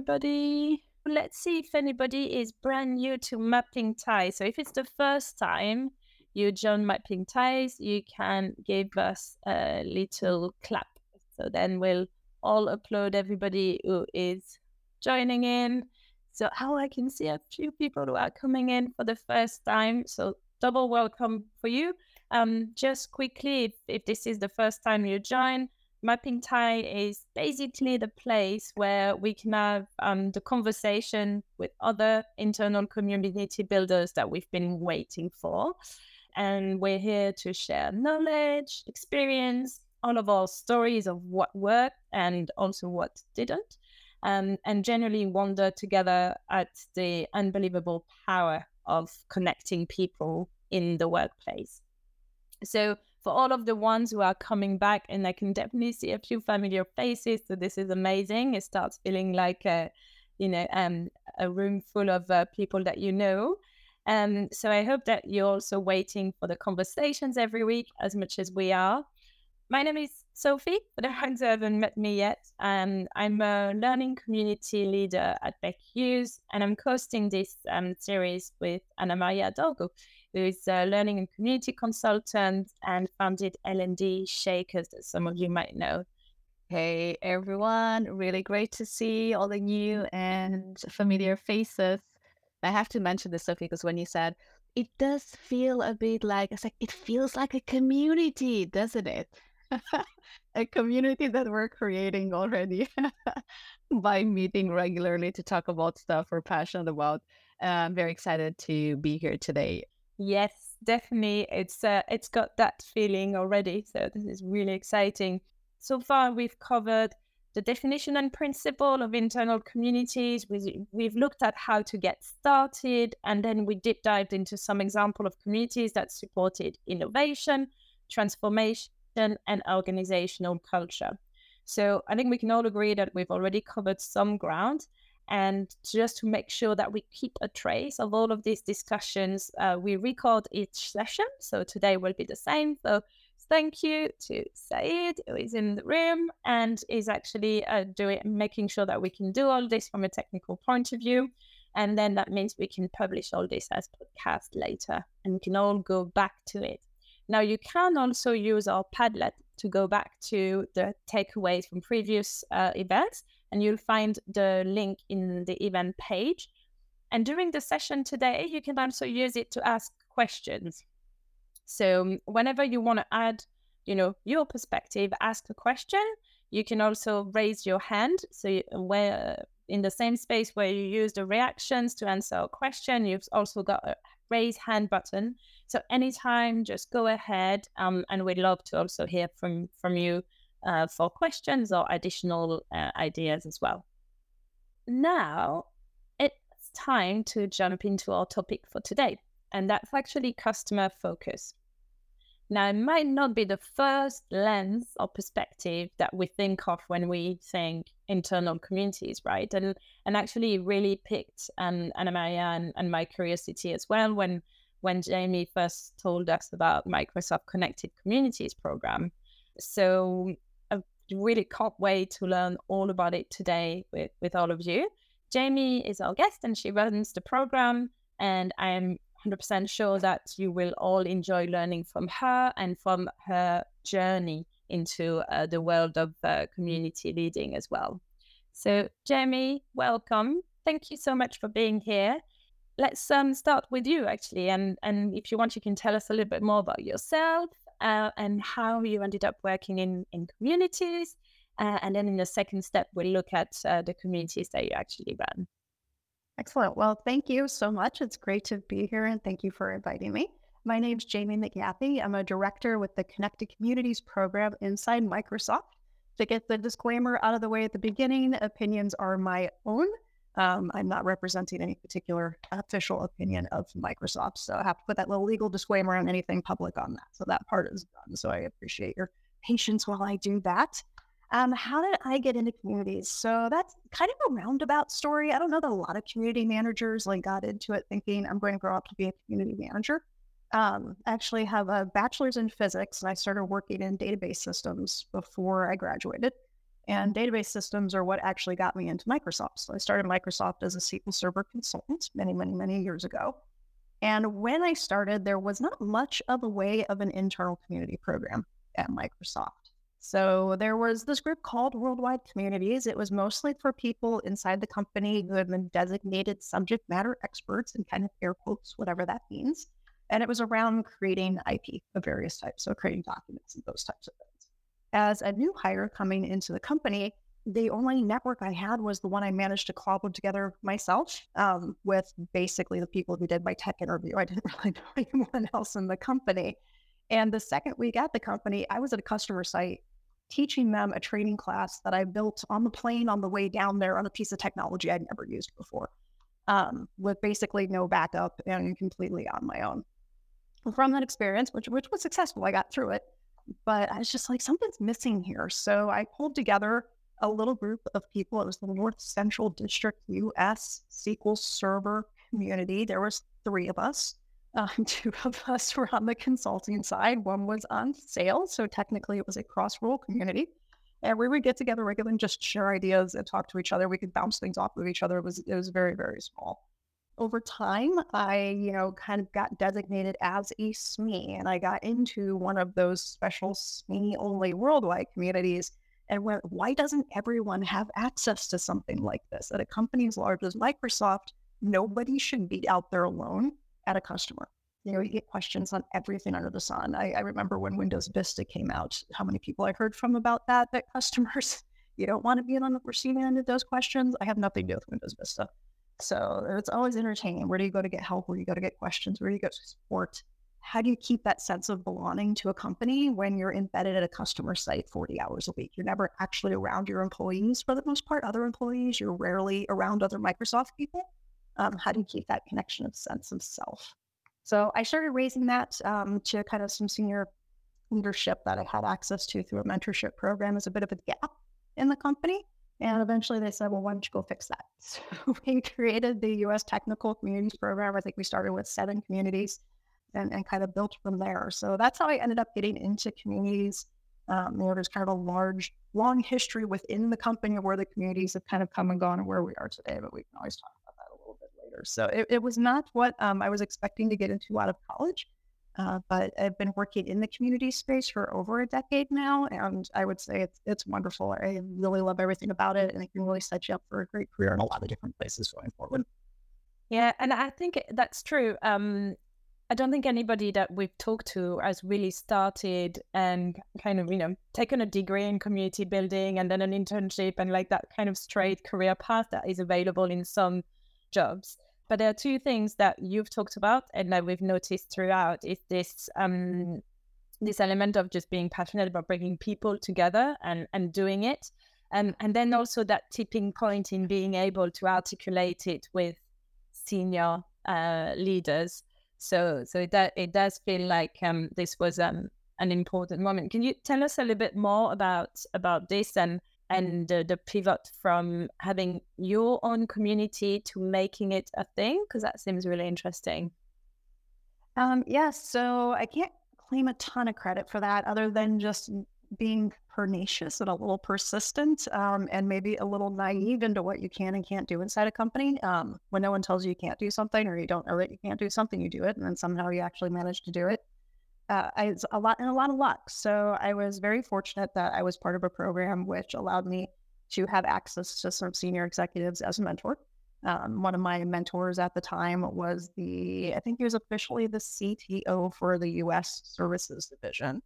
everybody. Let's see if anybody is brand new to Mapping Ties. So if it's the first time you join Mapping Ties, you can give us a little clap. So then we'll all upload everybody who is joining in. So how I can see a few people who are coming in for the first time. So double welcome for you. Um, just quickly, if, if this is the first time you join, Mapping Tie is basically the place where we can have um, the conversation with other internal community builders that we've been waiting for. And we're here to share knowledge, experience, all of our stories of what worked and also what didn't. Um, and generally wonder together at the unbelievable power of connecting people in the workplace. So for all of the ones who are coming back, and I can definitely see a few familiar faces. So this is amazing. It starts feeling like a, you know, um, a room full of uh, people that you know. Um, so I hope that you're also waiting for the conversations every week as much as we are. My name is Sophie, for the ones who haven't met me yet. Um, I'm a learning community leader at Baker Hughes, and I'm hosting this um, series with Anna Maria Dorgo who is a learning and community consultant and founded L&D Shakers that some of you might know. Hey everyone, really great to see all the new and familiar faces. I have to mention this, Sophie, because when you said it does feel a bit like it's like it feels like a community, doesn't it? a community that we're creating already by meeting regularly to talk about stuff we're passionate about. Uh, I'm very excited to be here today. Yes, definitely. It's uh, it's got that feeling already. So this is really exciting. So far, we've covered the definition and principle of internal communities. We, we've looked at how to get started, and then we deep dived into some example of communities that supported innovation, transformation, and organizational culture. So I think we can all agree that we've already covered some ground. And just to make sure that we keep a trace of all of these discussions, uh, we record each session. So today will be the same. So thank you to Said, who is in the room and is actually uh, doing making sure that we can do all this from a technical point of view. And then that means we can publish all this as podcast later, and can all go back to it. Now you can also use our Padlet to go back to the takeaways from previous uh, events and you'll find the link in the event page. And during the session today, you can also use it to ask questions. So um, whenever you want to add, you know, your perspective, ask a question. You can also raise your hand. So you, where in the same space where you use the reactions to answer a question, you've also got a raise hand button. So anytime, just go ahead, um, and we'd love to also hear from from you uh, for questions or additional uh, ideas as well. Now it's time to jump into our topic for today, and that's actually customer focus. Now, it might not be the first lens or perspective that we think of when we think internal communities, right? And and actually really picked um, Anna Maria and, and my curiosity as well when when Jamie first told us about Microsoft Connected Communities program. So a really can't wait to learn all about it today with, with all of you. Jamie is our guest and she runs the program. And I am 100% sure that you will all enjoy learning from her and from her journey into uh, the world of uh, community leading as well. So, Jamie, welcome. Thank you so much for being here. Let's um, start with you, actually. And, and if you want, you can tell us a little bit more about yourself uh, and how you ended up working in, in communities. Uh, and then in the second step, we'll look at uh, the communities that you actually run. Excellent. Well, thank you so much. It's great to be here and thank you for inviting me. My name is Jamie McGeathy. I'm a director with the Connected Communities program inside Microsoft. To get the disclaimer out of the way at the beginning, opinions are my own. Um, I'm not representing any particular official opinion of Microsoft. So I have to put that little legal disclaimer on anything public on that. So that part is done. So I appreciate your patience while I do that. Um, how did I get into communities? So that's kind of a roundabout story. I don't know that a lot of community managers like got into it thinking I'm going to grow up to be a community manager. Um, I actually have a bachelor's in physics and I started working in database systems before I graduated. And database systems are what actually got me into Microsoft. So I started Microsoft as a SQL Server consultant many, many, many years ago. And when I started, there was not much of a way of an internal community program at Microsoft. So there was this group called Worldwide Communities. It was mostly for people inside the company who had been designated subject matter experts and kind of air quotes, whatever that means. And it was around creating IP of various types, so creating documents and those types of things. As a new hire coming into the company, the only network I had was the one I managed to cobble together myself um, with basically the people who did my tech interview. I didn't really know anyone else in the company. And the second week at the company, I was at a customer site teaching them a training class that I built on the plane on the way down there on a piece of technology I'd never used before, um, with basically no backup and completely on my own. From that experience, which which was successful, I got through it, but I was just like something's missing here. So I pulled together a little group of people. It was the North Central District U.S. SQL Server community. There was three of us um, two of us were on the consulting side. One was on sales. So technically, it was a cross role community. And we would get together regularly and just share ideas and talk to each other. We could bounce things off of each other. It was it was very very small. Over time, I you know kind of got designated as a SME, and I got into one of those special SME only worldwide communities. And went, why doesn't everyone have access to something like this? At a company as large as Microsoft, nobody should be out there alone at a customer. You know, you get questions on everything under the sun. I, I remember when Windows Vista came out, how many people I heard from about that, that customers, you don't want to be on the receiving end of those questions. I have nothing to do with Windows Vista. So it's always entertaining. Where do you go to get help? Where do you go to get questions? Where do you go to support? How do you keep that sense of belonging to a company when you're embedded at a customer site 40 hours a week? You're never actually around your employees for the most part, other employees. You're rarely around other Microsoft people um, how do you keep that connection of sense of self? So I started raising that um, to kind of some senior leadership that I had access to through a mentorship program as a bit of a gap in the company. And eventually they said, well, why don't you go fix that? So we created the US Technical Communities Program. I think we started with seven communities and, and kind of built from there. So that's how I ended up getting into communities. Um, you know, there's kind of a large, long history within the company of where the communities have kind of come and gone and where we are today, but we can always talk later. So it, it was not what um, I was expecting to get into out of college. Uh, but I've been working in the community space for over a decade now, and I would say it's it's wonderful. I really love everything about it, and it can really set you up for a great career in a lot of different places going forward. Yeah, and I think that's true. Um, I don't think anybody that we've talked to has really started and kind of, you know, taken a degree in community building and then an internship and like that kind of straight career path that is available in some jobs. But there are two things that you've talked about and that we've noticed throughout is this um, this element of just being passionate about bringing people together and, and doing it. Um, and then also that tipping point in being able to articulate it with senior uh, leaders. So so it, it does feel like um, this was um, an important moment. Can you tell us a little bit more about about this and and the, the pivot from having your own community to making it a thing? Because that seems really interesting. Um, yes. So I can't claim a ton of credit for that other than just being pernicious and a little persistent um, and maybe a little naive into what you can and can't do inside a company. Um, when no one tells you you can't do something or you don't know that you can't do something, you do it. And then somehow you actually manage to do it uh, a lot and a lot of luck. So I was very fortunate that I was part of a program which allowed me to have access to some senior executives as a mentor. Um, one of my mentors at the time was the, I think he was officially the CTO for the U.S. Services Division.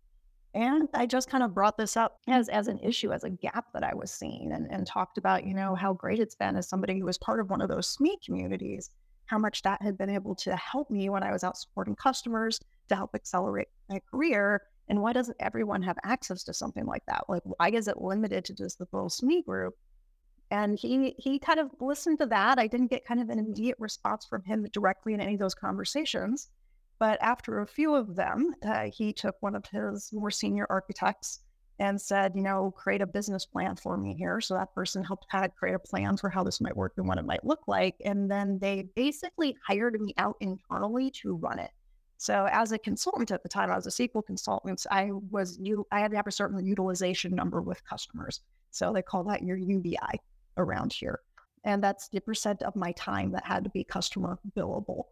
And I just kind of brought this up as, as an issue, as a gap that I was seeing, and, and talked about, you know, how great it's been as somebody who was part of one of those SME communities how much that had been able to help me when I was out supporting customers to help accelerate my career. And why doesn't everyone have access to something like that? Like, why is it limited to just the little SME group? And he he kind of listened to that. I didn't get kind of an immediate response from him directly in any of those conversations. But after a few of them, uh, he took one of his more senior architects and said, you know, create a business plan for me here. So that person helped kind of create a plan for how this might work and what it might look like. And then they basically hired me out internally to run it. So as a consultant at the time, I was a SQL consultant. I was I had to have a certain utilization number with customers. So they call that your UBI around here. And that's the percent of my time that had to be customer billable.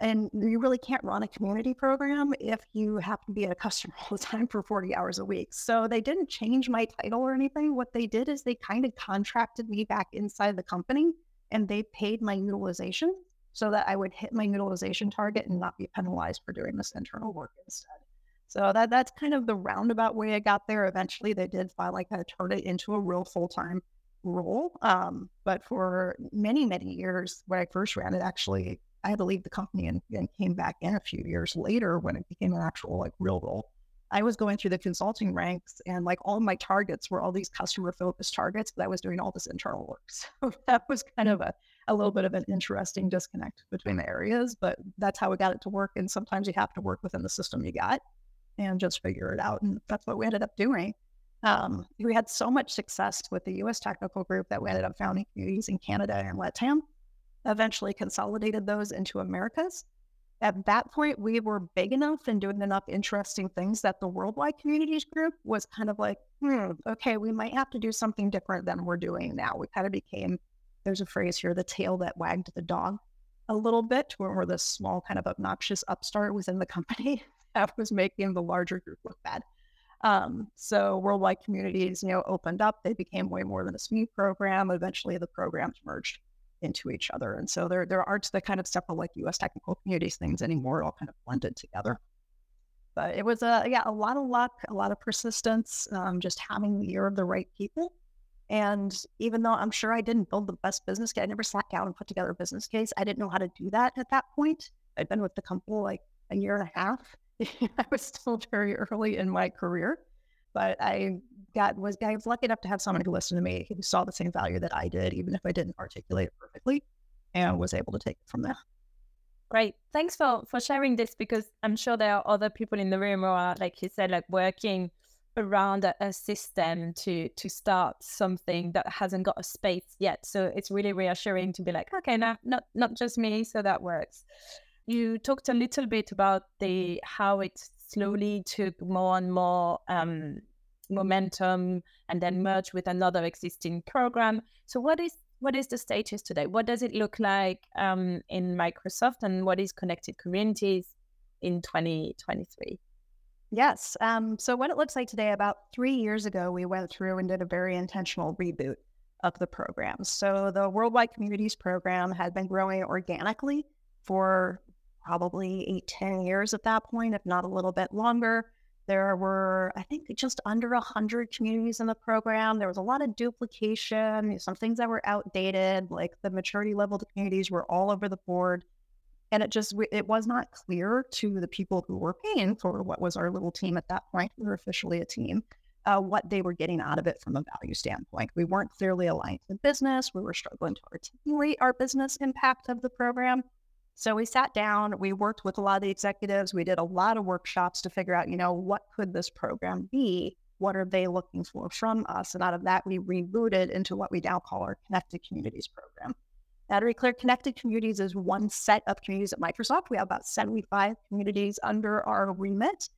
And you really can't run a community program if you have to be at a customer all the time for 40 hours a week. So they didn't change my title or anything. What they did is they kind of contracted me back inside the company and they paid my utilization so that I would hit my utilization target and not be penalized for doing this internal work instead. So that that's kind of the roundabout way I got there. Eventually, they did finally kind of turn it into a real full time role. Um, but for many many years, when I first ran it, actually, I had to leave the company and, and came back in a few years later when it became an actual like real role. I was going through the consulting ranks and like all my targets were all these customer focused targets, but I was doing all this internal work. So that was kind of a, a little bit of an interesting disconnect between the areas, but that's how we got it to work. And sometimes you have to work within the system you got and just figure it out. And that's what we ended up doing. Um, we had so much success with the US technical group that we ended up founding communities in Canada and Latam, eventually consolidated those into Americas at that point, we were big enough and doing enough interesting things that the Worldwide Communities Group was kind of like, hmm, okay, we might have to do something different than we're doing now. We kind of became, there's a phrase here, the tail that wagged the dog a little bit, where we're this small, kind of obnoxious upstart within the company that was making the larger group look bad. Um, so Worldwide Communities, you know, opened up. They became way more than a SME program. Eventually, the programs merged into each other. And so there there aren't the kind of separate like US technical communities things anymore, all kind of blended together. But it was a yeah, a lot of luck, a lot of persistence, um, just having the ear of the right people. And even though I'm sure I didn't build the best business case, I never sat down and put together a business case. I didn't know how to do that at that point. I'd been with the company like a year and a half. I was still very early in my career, but I got was I was lucky enough to have someone who listened to me who saw the same value that I did, even if I didn't articulate it perfectly, and was able to take it from there. Great. Thanks for for sharing this because I'm sure there are other people in the room who are, like you said, like working around a, a system to to start something that hasn't got a space yet. So it's really reassuring to be like, okay, now not not just me, so that works. You talked a little bit about the how it slowly took more and more um, momentum and then merge with another existing program. So what is what is the status today? What does it look like um, in Microsoft and what is connected communities in 2023? Yes. Um, so what it looks like today, about three years ago, we went through and did a very intentional reboot of the program. So the Worldwide Communities program had been growing organically for probably eight, 10 years at that point, if not a little bit longer. There were, I think, just under 100 communities in the program. There was a lot of duplication, some things that were outdated, like the maturity level of the communities were all over the board. And it just, it was not clear to the people who were paying for what was our little team at that point. We were officially a team. Uh, what they were getting out of it from a value standpoint. We weren't clearly aligned to business. We were struggling to articulate our business impact of the program. So we sat down, we worked with a lot of the executives, we did a lot of workshops to figure out, you know, what could this program be? What are they looking for from us? And out of that, we rebooted into what we now call our Connected Communities program. Now, to be clear, Connected Communities is one set of communities at Microsoft. We have about 75 communities under our remit.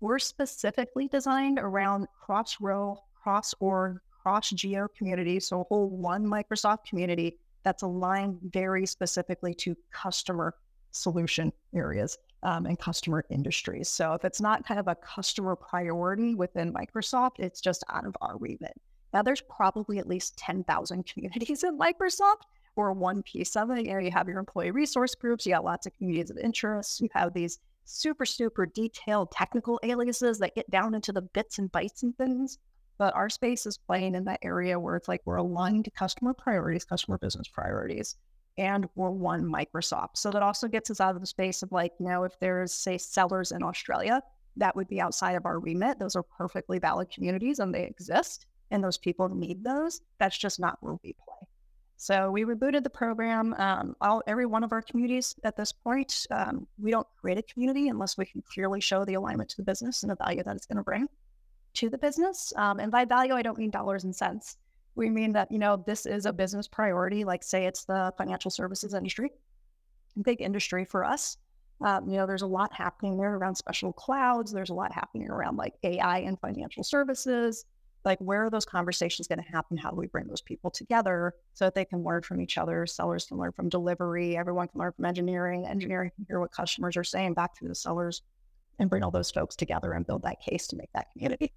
We're specifically designed around cross role, cross org, cross geo communities. So, a whole one Microsoft community that's aligned very specifically to customer solution areas um, and customer industries. So if it's not kind of a customer priority within Microsoft, it's just out of our remit. Now, there's probably at least 10,000 communities in Microsoft or one piece of it. You know, you have your employee resource groups, you got lots of communities of interest, you have these super, super detailed technical aliases that get down into the bits and bytes and things. But our space is playing in that area where it's like we're aligned to customer priorities, customer business priorities, and we're one Microsoft. So that also gets us out of the space of like, you know, if there's, say, sellers in Australia, that would be outside of our remit. Those are perfectly valid communities and they exist, and those people need those. That's just not where we play. So we rebooted the program. Um, all every one of our communities at this point, um, we don't create a community unless we can clearly show the alignment to the business and the value that it's going to bring to the business. Um, and by value, I don't mean dollars and cents. We mean that, you know, this is a business priority, like say it's the financial services industry, big industry for us. Um, you know, there's a lot happening there around special clouds. There's a lot happening around like AI and financial services. Like, where are those conversations going to happen? How do we bring those people together so that they can learn from each other? Sellers can learn from delivery. Everyone can learn from engineering. Engineering can hear what customers are saying back to the sellers and bring all those folks together and build that case to make that community.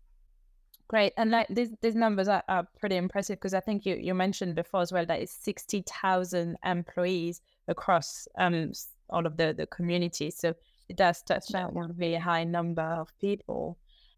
Great. And like these these numbers are, are pretty impressive because I think you, you mentioned before as well that it's 60,000 employees across um, all of the, the communities. So it does touch on a very high number of people.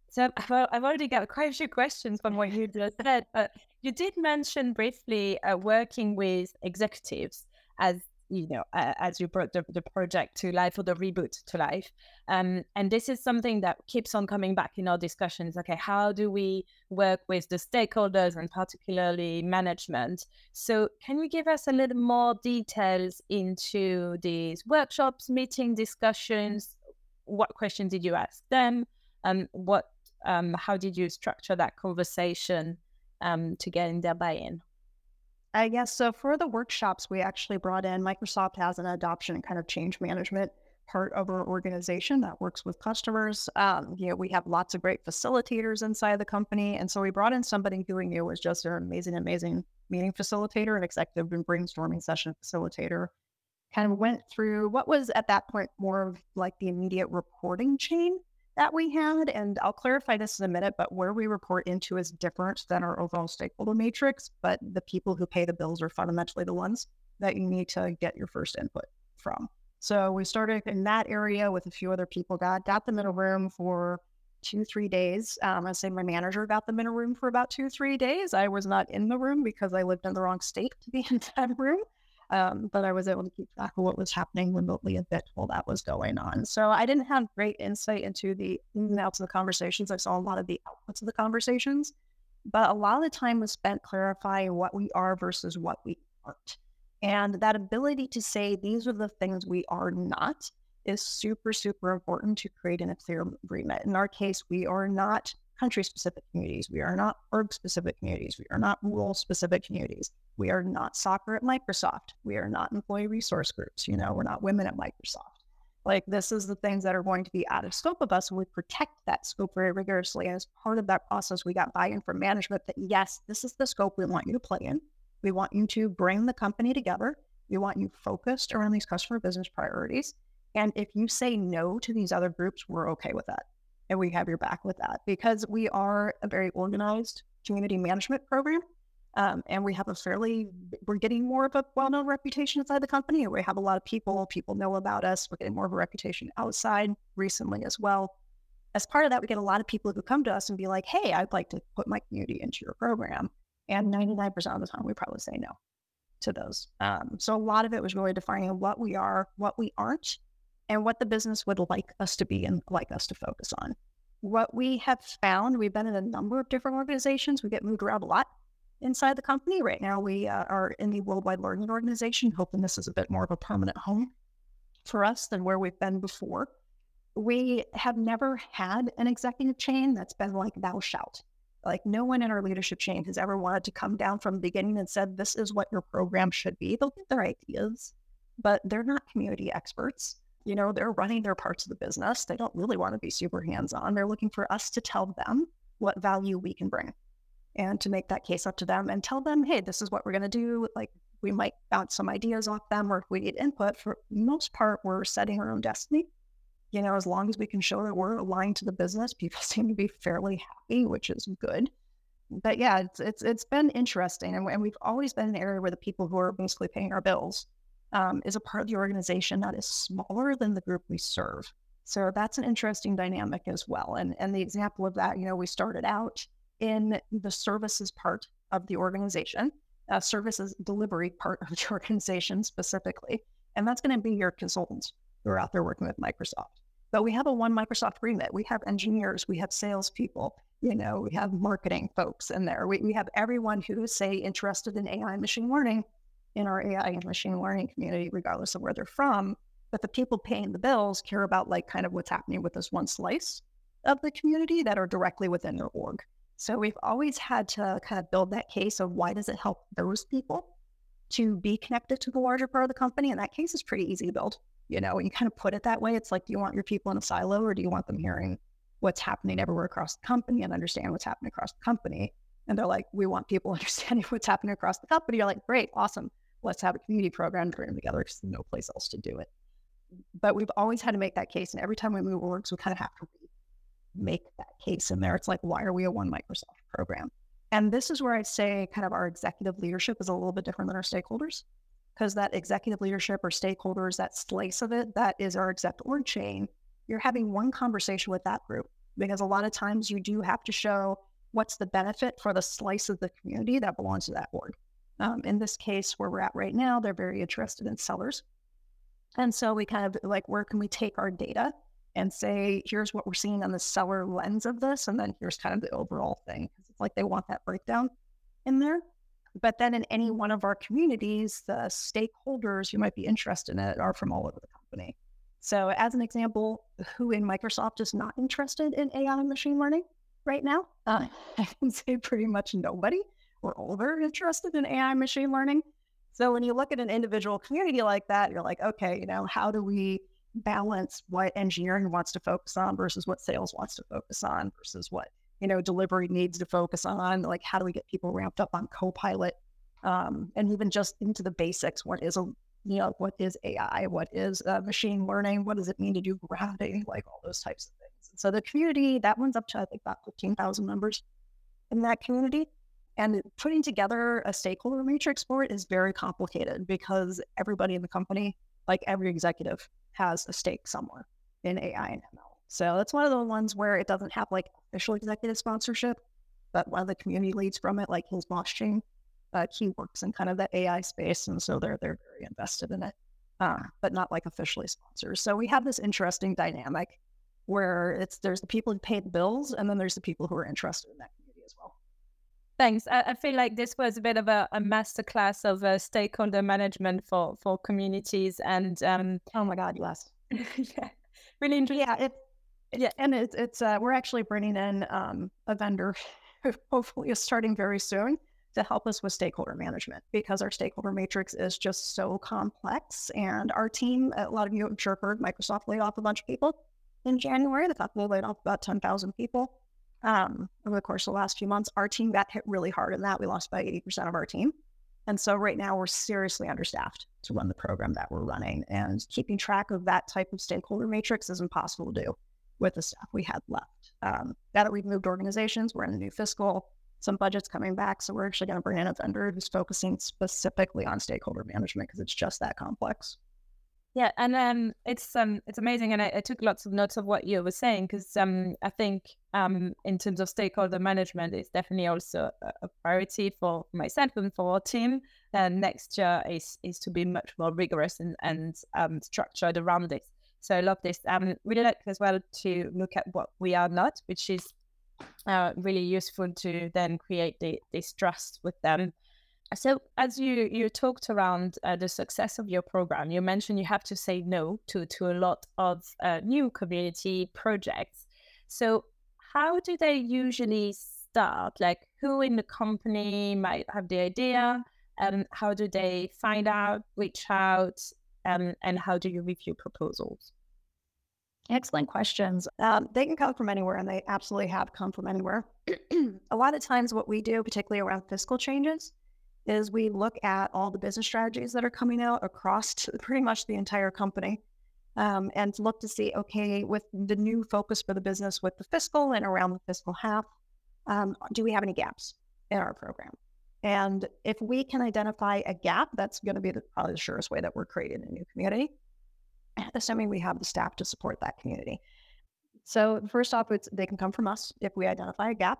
So I've, I've already got quite a few questions from what you just said, but you did mention briefly uh, working with executives as you know, uh, as you brought the, the project to life or the reboot to life. Um, and this is something that keeps on coming back in our discussions. Okay, how do we work with the stakeholders and particularly management? So, can you give us a little more details into these workshops, meeting, discussions? What questions did you ask them? Um, what, um, how did you structure that conversation um, to get in their buy-in? I guess so. For the workshops, we actually brought in Microsoft has an adoption and kind of change management part of our organization that works with customers. Um, you know, we have lots of great facilitators inside the company, and so we brought in somebody who we knew was just an amazing, amazing meeting facilitator, an executive and brainstorming session facilitator. Kind of went through what was at that point more of like the immediate reporting chain that we had. And I'll clarify this in a minute, but where we report into is different than our overall stakeholder matrix. But the people who pay the bills are fundamentally the ones that you need to get your first input from. So we started in that area with a few other people, got, got them in a room for two, three days. Um, I say my manager got them in a room for about two, three days. I was not in the room because I lived in the wrong state to be in that room. Um, but I was able to keep track of what was happening remotely a bit while that was going on. So I didn't have great insight into the ins and outs of the conversations. I saw a lot of the outputs of the conversations, but a lot of the time was spent clarifying what we are versus what we aren't. And that ability to say these are the things we are not is super, super important to create an clear agreement. In our case, we are not country specific communities. We are not org specific communities. We are not role specific communities. We are not soccer at Microsoft. We are not employee resource groups. You know, we're not women at Microsoft. Like this is the things that are going to be out of scope of us. And we protect that scope very rigorously. And as part of that process, we got buy-in from management that yes, this is the scope we want you to play in. We want you to bring the company together. We want you focused around these customer business priorities. And if you say no to these other groups, we're okay with that. And we have your back with that because we are a very organized community management program. Um, and we have a fairly, we're getting more of a well known reputation inside the company. We have a lot of people, people know about us. We're getting more of a reputation outside recently as well. As part of that, we get a lot of people who come to us and be like, hey, I'd like to put my community into your program. And 99% of the time, we probably say no to those. Um, so a lot of it was really defining what we are, what we aren't, and what the business would like us to be and like us to focus on. What we have found, we've been in a number of different organizations. We get moved around a lot inside the company. Right now, we uh, are in the Worldwide Learning Organization, hoping this is a bit more of a permanent home for us than where we've been before. We have never had an executive chain that's been like thou shalt. Like no one in our leadership chain has ever wanted to come down from the beginning and said, this is what your program should be. They'll get their ideas, but they're not community experts. You know, they're running their parts of the business. They don't really want to be super hands on. They're looking for us to tell them what value we can bring and to make that case up to them and tell them, hey, this is what we're going to do. Like we might bounce some ideas off them or if we need input. For most part, we're setting our own destiny. You know, as long as we can show that we're aligned to the business, people seem to be fairly happy, which is good. But yeah, it's it's it's been interesting, and, and we've always been an area where the people who are basically paying our bills um, is a part of the organization that is smaller than the group we serve. So that's an interesting dynamic as well. And and the example of that, you know, we started out in the services part of the organization, uh, services delivery part of the organization specifically. And that's going to be your consultants who are out there working with Microsoft. But we have a one Microsoft remit. We have engineers, we have salespeople, you know, we have marketing folks in there. We, we have everyone who is, say, interested in AI and machine learning in our AI and machine learning community, regardless of where they're from. But the people paying the bills care about like kind of what's happening with this one slice of the community that are directly within their org. So we've always had to kind of build that case of why does it help those people to be connected to the larger part of the company? And that case is pretty easy to build. You know, you kind of put it that way. It's like, do you want your people in a silo or do you want them hearing what's happening everywhere across the company and understand what's happening across the company? And they're like, we want people understanding what's happening across the company. You're like, great, awesome. Let's have a community program them together because there's no place else to do it. But we've always had to make that case. And every time we move orgs, we kind of have to make that case in there. It's like, why are we a one Microsoft program? And this is where I'd say kind of our executive leadership is a little bit different than our stakeholders because that executive leadership or stakeholders, that slice of it, that is our exec org chain. You're having one conversation with that group because a lot of times you do have to show what's the benefit for the slice of the community that belongs to that org. Um, in this case, where we're at right now, they're very interested in sellers. And so we kind of like, where can we take our data and say, here's what we're seeing on the seller lens of this, and then here's kind of the overall thing. It's like they want that breakdown in there. But then in any one of our communities, the stakeholders who might be interested in it are from all over the company. So, as an example, who in Microsoft is not interested in AI and machine learning right now? Uh, I can say pretty much nobody. We're all very interested in AI machine learning. So, when you look at an individual community like that, you're like, okay, you know, how do we balance what engineering wants to focus on versus what sales wants to focus on versus what you know delivery needs to focus on? Like how do we get people ramped up on copilot um, and even just into the basics? What is a you know what is ai what is uh, machine learning? What does it mean to do gravity? Like all those types of things. And so the community that one's up to i think about 15000 members in that community and putting together a stakeholder matrix for it is very complicated because everybody in the company like every executive has a stake somewhere in AI and ML. So that's one of the ones where it doesn't have like official executive sponsorship, but one of the community leads from it, like his boss chain, uh, he works in kind of the AI space, and so they're they're very invested in it, uh, but not like officially sponsors. So we have this interesting dynamic where it's there's the people who pay the bills, and then there's the people who are interested in that. Thanks. I, I feel like this was a bit of a, a masterclass of uh, stakeholder management for for communities. And um, oh my God, yes, yeah, really interesting. Yeah, it, yeah, and it's it's uh, we're actually bringing in um, a vendor who hopefully is starting very soon to help us with stakeholder management because our stakeholder matrix is just so complex. And our team, a lot of you have sure heard, Microsoft laid off a bunch of people in January. The company laid off about ten thousand people um, over the course of the last few months. Our team got hit really hard in that. We lost about 80% of our team. And so right now we're seriously understaffed to run the program that we're running. And keeping track of that type of stakeholder matrix is impossible to do with the staff we had left. Um, now that we've moved organizations, we're in a new fiscal, some budgets coming back. So we're actually going to bring in a vendor who's focusing specifically on stakeholder management because it's just that complex. Yeah, and um, it's um, it's amazing, and I, I, took lots of notes of what you were saying because um, I think um, in terms of stakeholder management, it's definitely also a, priority for myself and for our team. And next year is is to be much more rigorous and and um, structured around this. So I love this. Um, really like as well to look at what we are not, which is uh, really useful to then create the, this trust with them so, as you you talked around uh, the success of your program, you mentioned you have to say no to to a lot of uh, new community projects. So, how do they usually start? Like, who in the company might have the idea, and how do they find out, reach out, and and how do you review proposals? Excellent questions. Um, they can come from anywhere, and they absolutely have come from anywhere. a lot of times, what we do, particularly around fiscal changes is we look at all the business strategies that are coming out across pretty much the entire company um, and look to see okay with the new focus for the business with the fiscal and around the fiscal half um, do we have any gaps in our program? And if we can identify a gap that's going to be the, probably the surest way that we're creating a new community assuming we have the staff to support that community. So first off it's they can come from us if we identify a gap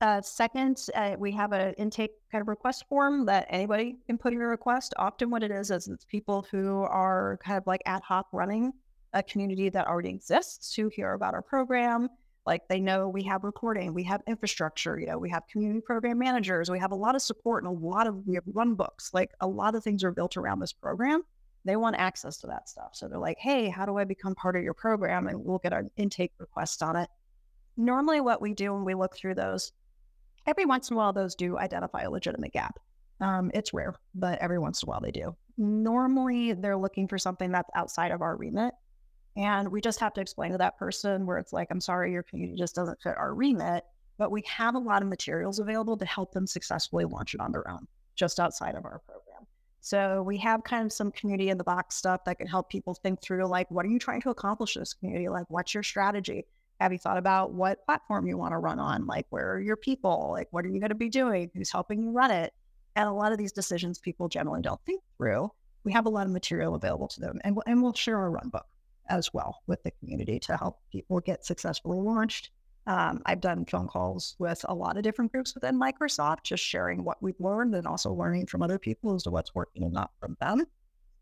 uh, second, uh, we have an intake kind of request form that anybody can put in a request. Often, what it is is it's people who are kind of like ad hoc running a community that already exists who hear about our program. Like they know we have recording, we have infrastructure, you know, we have community program managers, we have a lot of support and a lot of we have run books. Like a lot of things are built around this program. They want access to that stuff. So they're like, hey, how do I become part of your program? And we'll get an intake request on it. Normally, what we do when we look through those every once in a while, those do identify a legitimate gap. Um, it's rare, but every once in a while they do. normally they're looking for something that's outside of our remit. And we just have to explain to that person where it's like, I'm sorry, your community just doesn't fit our remit. But we have a lot of materials available to help them successfully launch it on their own, just outside of our program. So we have kind of some community in the box stuff that can help people think through like, what are you trying to accomplish in this community? Like, what's your strategy? Have you thought about what platform you want to run on? Like, where are your people? Like, what are you going to be doing? Who's helping you run it? And a lot of these decisions people generally don't think through. We have a lot of material available to them, and we'll, and we'll share our run book as well with the community to help people get successfully launched. Um, I've done phone calls with a lot of different groups within Microsoft, just sharing what we've learned and also learning from other people as to what's working and not from them.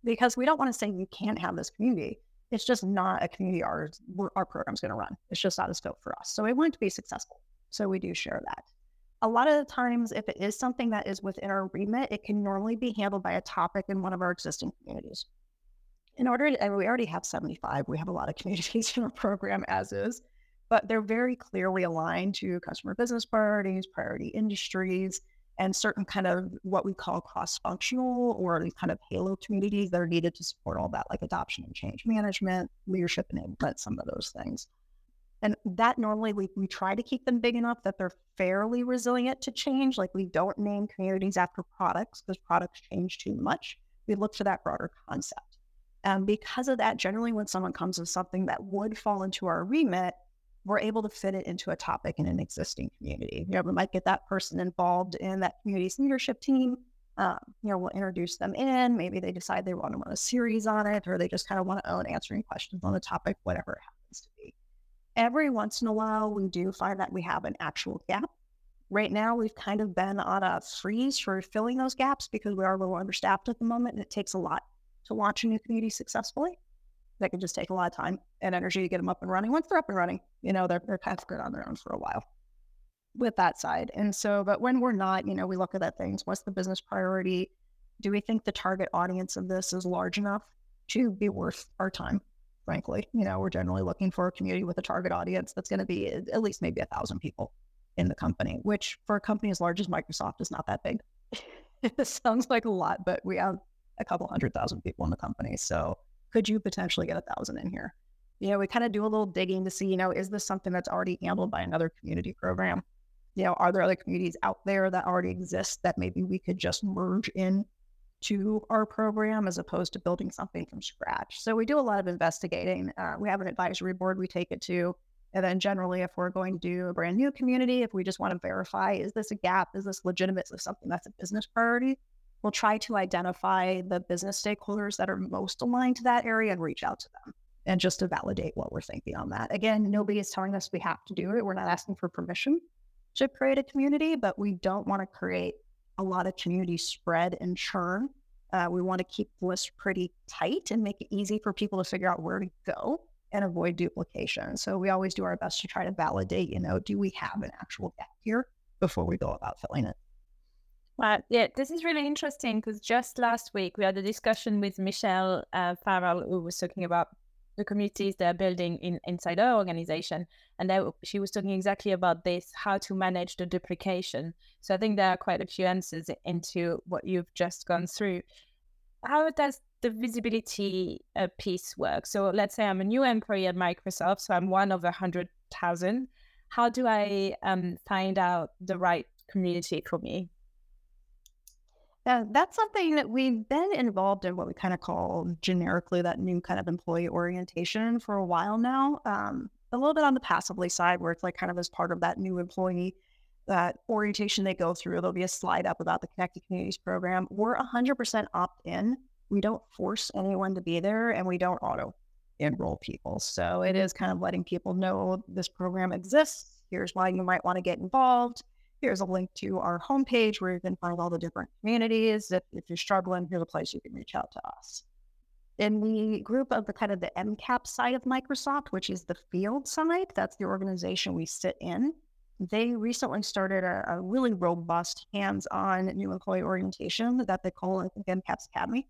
Because we don't want to say you can't have this community. It's just not a community our, our program's going to run. It's just not a scope for us. So we want to be successful. So we do share that. A lot of the times, if it is something that is within our remit, it can normally be handled by a topic in one of our existing communities. In order to, and we already have 75, we have a lot of communities in our program as is, but they're very clearly aligned to customer business priorities, priority industries, and certain kind of what we call cross-functional or kind of halo communities that are needed to support all that, like adoption and change management, leadership enablement, some of those things. And that normally we, we try to keep them big enough that they're fairly resilient to change. Like we don't name communities after products because products change too much. We look for that broader concept. And because of that, generally when someone comes with something that would fall into our remit, we're able to fit it into a topic in an existing community. You know, we might get that person involved in that community's leadership team. Um, you know, we'll introduce them in. Maybe they decide they want to run a series on it, or they just kind of want to own answering questions on the topic, whatever it happens to be. Every once in a while, we do find that we have an actual gap. Right now, we've kind of been on a freeze for filling those gaps because we are a little understaffed at the moment, and it takes a lot to launch a new community successfully that can just take a lot of time and energy to get them up and running. Once they're up and running, you know, they're, they're kind of good on their own for a while with that side. And so, but when we're not, you know, we look at that things. What's the business priority? Do we think the target audience of this is large enough to be worth our time? Frankly, you know, we're generally looking for a community with a target audience that's going to be at least maybe a thousand people in the company, which for a company as large as Microsoft is not that big. it sounds like a lot, but we have a couple hundred thousand people in the company. So could you potentially get a thousand in here? You know, we kind of do a little digging to see, you know, is this something that's already handled by another community program? You know, are there other communities out there that already exist that maybe we could just merge in to our program as opposed to building something from scratch? So we do a lot of investigating. Uh, we have an advisory board we take it to. And then generally, if we're going to do a brand new community, if we just want to verify, is this a gap? Is this legitimate? Is this something that's a business priority? We'll try to identify the business stakeholders that are most aligned to that area and reach out to them and just to validate what we're thinking on that. Again, nobody is telling us we have to do it. We're not asking for permission to create a community, but we don't want to create a lot of community spread and churn. Uh, we want to keep the list pretty tight and make it easy for people to figure out where to go and avoid duplication. So we always do our best to try to validate, you know, do we have an actual gap here before we go about filling it? Well, yeah, this is really interesting because just last week we had a discussion with Michelle uh, Farrell, who was talking about the communities they're building in inside her organization, and that she was talking exactly about this: how to manage the duplication. So I think there are quite a few answers into what you've just gone through. How does the visibility uh, piece work? So let's say I'm a new employee at Microsoft, so I'm one of a hundred thousand. How do I um, find out the right community for me? Yeah, that's something that we've been involved in what we kind of call generically that new kind of employee orientation for a while now. Um, a little bit on the passively side, where it's like kind of as part of that new employee that orientation they go through, there'll be a slide up about the Connected Communities program. We're 100% opt in. We don't force anyone to be there and we don't auto enroll people. So it is kind of letting people know this program exists. Here's why you might want to get involved here's a link to our homepage where you can find all the different communities. If, if you're struggling, here's a place you can reach out to us. In the group of the kind of the MCAP side of Microsoft, which is the field side, that's the organization we sit in. They recently started a, a really robust hands-on new employee orientation that they call think MCAPS Academy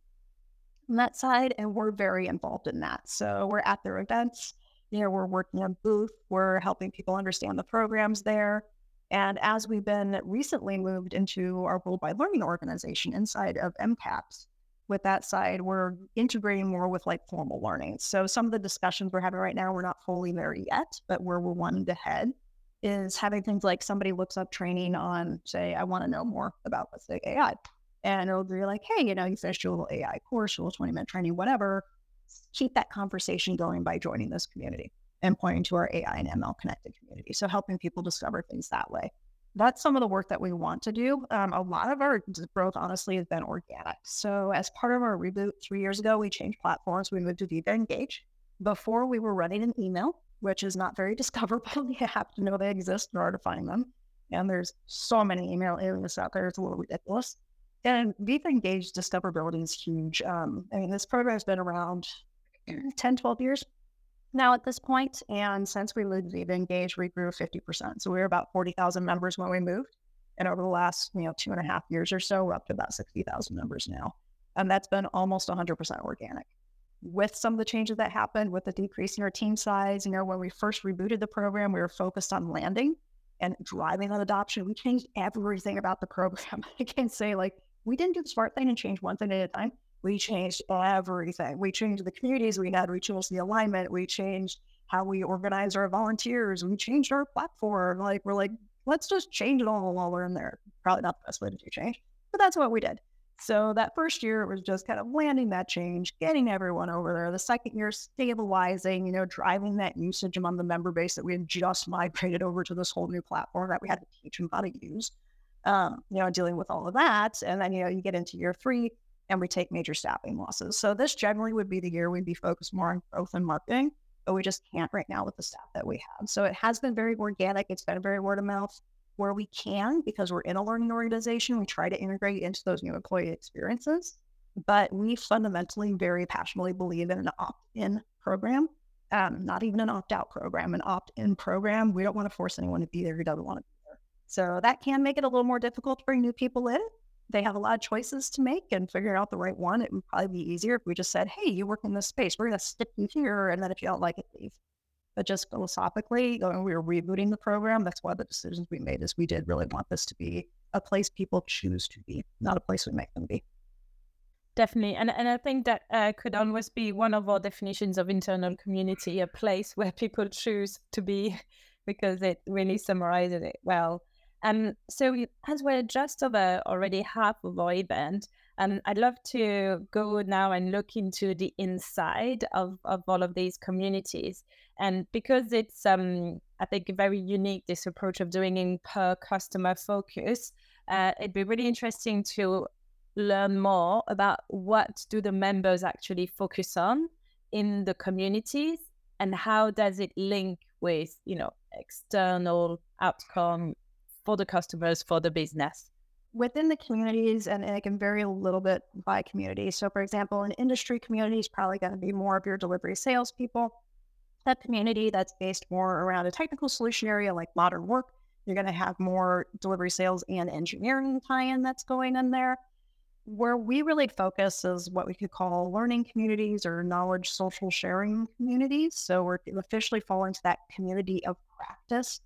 on that side, and we're very involved in that. So we're at their events. You know, we're working on booth. We're helping people understand the programs there. And as we've been recently moved into our worldwide learning organization inside of MCAPS, with that side, we're integrating more with like formal learning. So some of the discussions we're having right now, we're not fully there yet, but where we're wanting to head is having things like somebody looks up training on, say, I want to know more about let's say AI. And it'll be like, hey, you know, you finished your little AI course, your little 20 minute training, whatever. Keep that conversation going by joining this community and pointing to our AI and ML connected community. So helping people discover things that way that's some of the work that we want to do. Um, a lot of our growth, honestly, has been organic. So, as part of our reboot three years ago, we changed platforms. We moved to Viva Engage. Before, we were running an email, which is not very discoverable. you have to know they exist in order to find them. And there's so many email aliases out there, it's a little ridiculous. And Viva Engage discoverability is huge. Um, I mean, this program has been around 10, 12 years now at this point. And since we moved Viva Engage, we grew 50%. So we were about 40,000 members when we moved. And over the last, you know, two and a half years or so, we're up to about 60,000 members now. And that's been almost 100% organic. With some of the changes that happened with the decrease in our team size, you know, when we first rebooted the program, we were focused on landing and driving that adoption. We changed everything about the program. I can say, like, we didn't do the smart thing and change one thing at a time we changed everything. We changed the communities we had, we changed the alignment, we changed how we organize our volunteers, we changed our platform. Like we're like, let's just change it all while we're in there. Probably not the best way to do change, but that's what we did. So that first year it was just kind of landing that change, getting everyone over there. The second year, stabilizing, you know, driving that usage among the member base that we had just migrated over to this whole new platform that we had to teach them how to use. Um, you know, dealing with all of that. And then, you know, you get into year three, and we take major staffing losses. So this generally would be the year we'd be focused more on growth and marketing, but we just can't right now with the staff that we have. So it has been very organic. It's been very word of mouth where we can because we're in a learning organization. We try to integrate into those new employee experiences, but we fundamentally very passionately believe in an opt-in program. Um, not even an opt-out program, an opt-in program. We don't want to force anyone to be there who doesn't want to be there. So that can make it a little more difficult to bring new people in they have a lot of choices to make and figuring out the right one. It would probably be easier if we just said, hey, you work in this space. We're going to stick you here. And then if you don't like it, leave. But just philosophically, when we were rebooting the program, that's of the decisions we made is we did really want this to be a place people choose to be, not a place we make them be. Definitely. And, and I think that uh, could always be one of our definitions of internal community, a place where people choose to be, because it really summarizes it well. Um, so as we're just over already half of our event, um, I'd love to go now and look into the inside of, of all of these communities. And because it's, um, I think, very unique, this approach of doing in per customer focus, uh, it'd be really interesting to learn more about what do the members actually focus on in the communities and how does it link with, you know, external outcome for the customers, for the business? Within the communities, and, it can vary a little bit by community. So, for example, an industry community is probably going to be more of your delivery salespeople. That community that's based more around a technical solution area like modern work, you're going to have more delivery sales and engineering tie in that's going in there. Where we really focus is what we could call learning communities or knowledge social sharing communities. So we're officially fall into that community of practice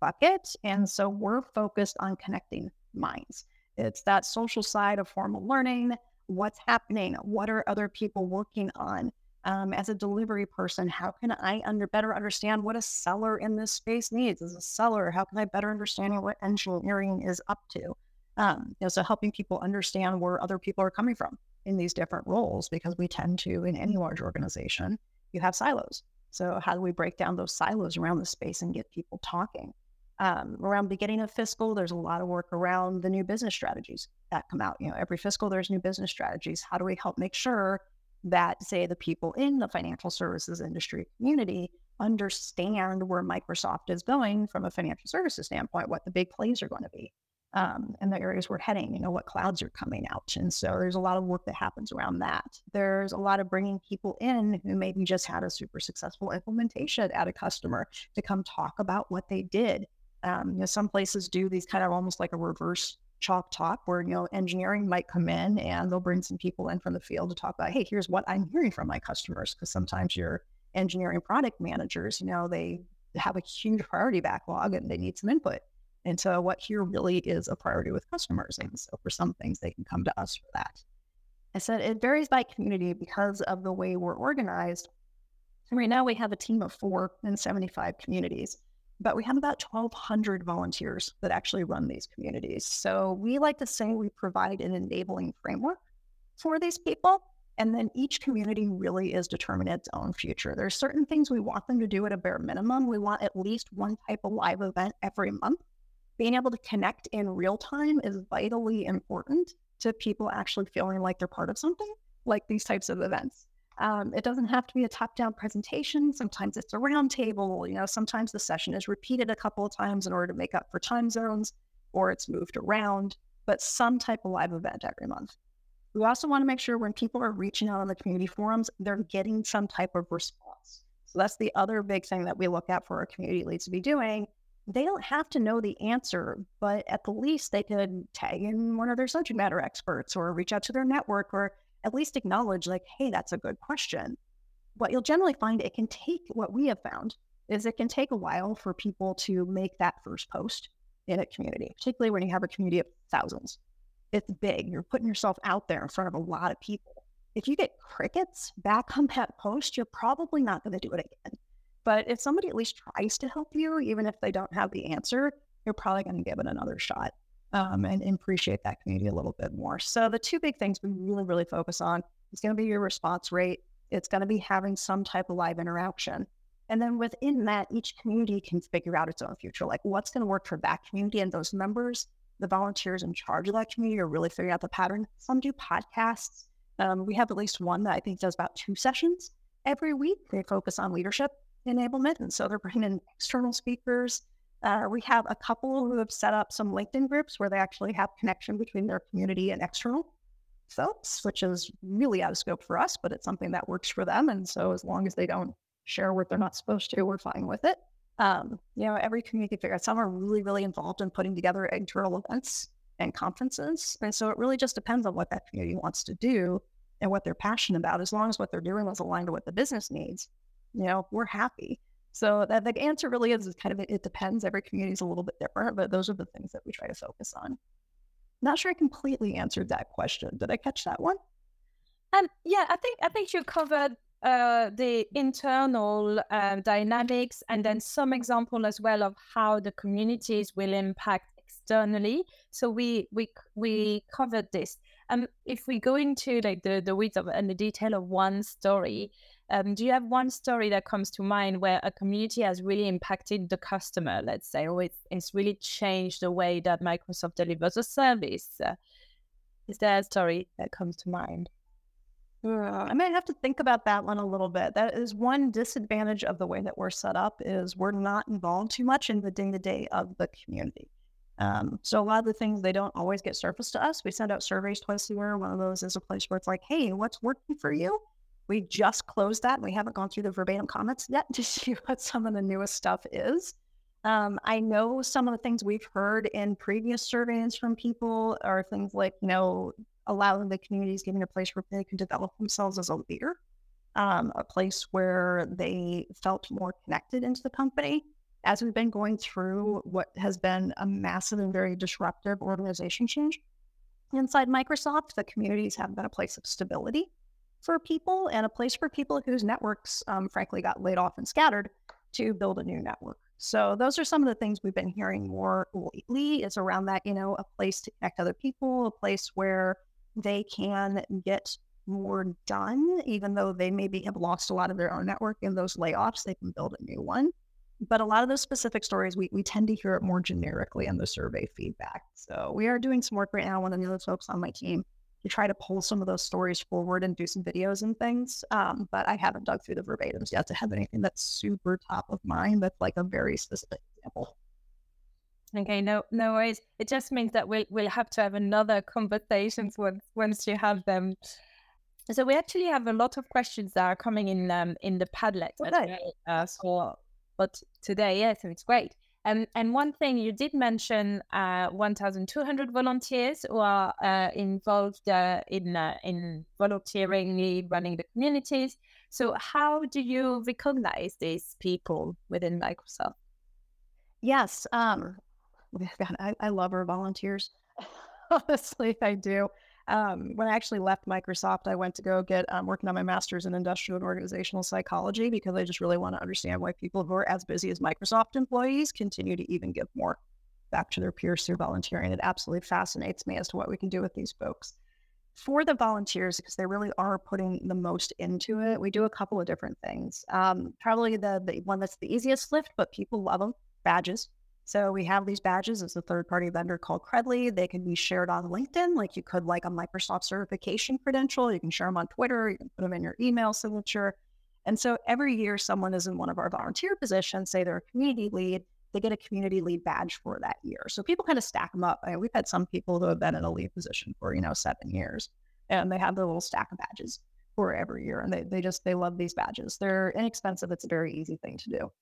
bucket. And so we're focused on connecting minds. It's that social side of formal learning. What's happening? What are other people working on? Um, as a delivery person, how can I under better understand what a seller in this space needs? As a seller, how can I better understand what engineering is up to? Um, you know, so helping people understand where other people are coming from in these different roles, because we tend to, in any large organization, you have silos. So how do we break down those silos around the space and get people talking? Um, around beginning of fiscal, there's a lot of work around the new business strategies that come out. You know, every fiscal there's new business strategies. How do we help make sure that, say, the people in the financial services industry community understand where Microsoft is going from a financial services standpoint, what the big plays are going to be? Um, and the areas we're heading, you know, what clouds are coming out. And so there's a lot of work that happens around that. There's a lot of bringing people in who maybe just had a super successful implementation at a customer to come talk about what they did. Um, you know, some places do these kind of almost like a reverse chalk talk where, you know, engineering might come in and they'll bring some people in from the field to talk about, hey, here's what I'm hearing from my customers. Because sometimes your engineering product managers, you know, they have a huge priority backlog and they need some input. And so, what here really is a priority with customers. And so, for some things, they can come to us for that. I said it varies by community because of the way we're organized. And Right now, we have a team of four in 75 communities, but we have about 1,200 volunteers that actually run these communities. So we like to say we provide an enabling framework for these people. And then each community really is determining its own future. There's certain things we want them to do at a bare minimum. We want at least one type of live event every month. Being able to connect in real time is vitally important to people actually feeling like they're part of something like these types of events. Um, it doesn't have to be a top down presentation. Sometimes it's a roundtable. You know, sometimes the session is repeated a couple of times in order to make up for time zones or it's moved around, but some type of live event every month. We also want to make sure when people are reaching out on the community forums, they're getting some type of response. So that's the other big thing that we look at for our community leads to be doing. They don't have to know the answer, but at the least they could tag in one of their subject matter experts or reach out to their network or at least acknowledge, like, hey, that's a good question. What you'll generally find it can take what we have found is it can take a while for people to make that first post in a community, particularly when you have a community of thousands. It's big. You're putting yourself out there in front of a lot of people. If you get crickets back on that post, you're probably not going to do it again. But if somebody at least tries to help you, even if they don't have the answer, you're probably going to give it another shot um, and appreciate that community a little bit more. So the two big things we really, really focus on is going to be your response rate. It's going to be having some type of live interaction. And then within that, each community can figure out its own future, like what's going to work for that community and those members. The volunteers in charge of that community are really figuring out the pattern. Some do podcasts. Um, we have at least one that I think does about two sessions every week. They focus on leadership enablement. And so they're bringing in external speakers uh, we have a couple who have set up some LinkedIn groups where they actually have connection between their community and external folks, which is really out of scope for us, but it's something that works for them. And so as long as they don't share what they're not supposed to, we're fine with it. Um, you know, every community figure some are really, really involved in putting together internal events and conferences. And so it really just depends on what that community wants to do and what they're passionate about. As long as what they're doing is aligned to what the business needs, you know, we're happy. So that the answer really is, is kind of it depends. Every community is a little bit different, but those are the things that we try to focus on. Not sure I completely answered that question. Did I catch that one? Um, yeah, I think I think you covered uh, the internal uh, dynamics and then some example as well of how the communities will impact externally. So we we we covered this. Um, if we go into like the the weeds of and the detail of one story, um, do you have one story that comes to mind where a community has really impacted the customer, let's say, or it's, it's really changed the way that Microsoft delivers a service? Uh, is there a story that comes to mind? I might have to think about that one a little bit. That is one disadvantage of the way that we're set up is we're not involved too much in the day to day of the community. Um, so a lot of the things they don't always get surfaced to us. We send out surveys twice a year. One of those is a place where it's like, "Hey, what's working for you?" We just closed that. And we haven't gone through the verbatim comments yet to see what some of the newest stuff is. Um, I know some of the things we've heard in previous surveys from people are things like, you know, allowing the communities giving a place where they can develop themselves as a leader, um, a place where they felt more connected into the company. As we've been going through what has been a massive and very disruptive organization change inside Microsoft, the communities have been a place of stability for people and a place for people whose networks, um, frankly, got laid off and scattered to build a new network. So those are some of the things we've been hearing more lately. Is around that, you know, a place to connect other people, a place where they can get more done, even though they maybe have lost a lot of their own network in those layoffs, they can build a new one. But a lot of those specific stories, we, we tend to hear it more generically in the survey feedback. So we are doing some work right now. One of the other folks on my team to try to pull some of those stories forward and do some videos and things. Um, but I haven't dug through the verbatims yet to have anything that's super top of mind. That's like a very specific example. Okay, no, no worries. It just means that we'll we'll have to have another conversations once once you have them. So we actually have a lot of questions that are coming in um in the Padlet okay. uh, so but today, yeah, so it's great. Um, and one thing you did mention, uh, 1,200 volunteers who are uh, involved uh, in uh, in volunteering, running the communities. So, how do you recognize these people within Microsoft? Yes, um, God, I, I love our volunteers. Honestly, I do. Um, when I actually left Microsoft, I went to go get um, working on my master's in industrial and organizational psychology because I just really want to understand why people who are as busy as Microsoft employees continue to even give more back to their peers through volunteering. It absolutely fascinates me as to what we can do with these folks. For the volunteers, because they really are putting the most into it, we do a couple of different things. Um, probably the, the one that's the easiest lift, but people love them badges. So we have these badges as a third party vendor called Credly. They can be shared on LinkedIn, like you could like a Microsoft certification credential. You can share them on Twitter. You can put them in your email signature. And so every year someone is in one of our volunteer positions, say they're a community lead, they get a community lead badge for that year. So people kind of stack them up. I mean, we've had some people who have been in a lead position for, you know, seven years and they have their little stack of badges for every year. And they, they just, they love these badges. They're inexpensive. It's a very easy thing to do.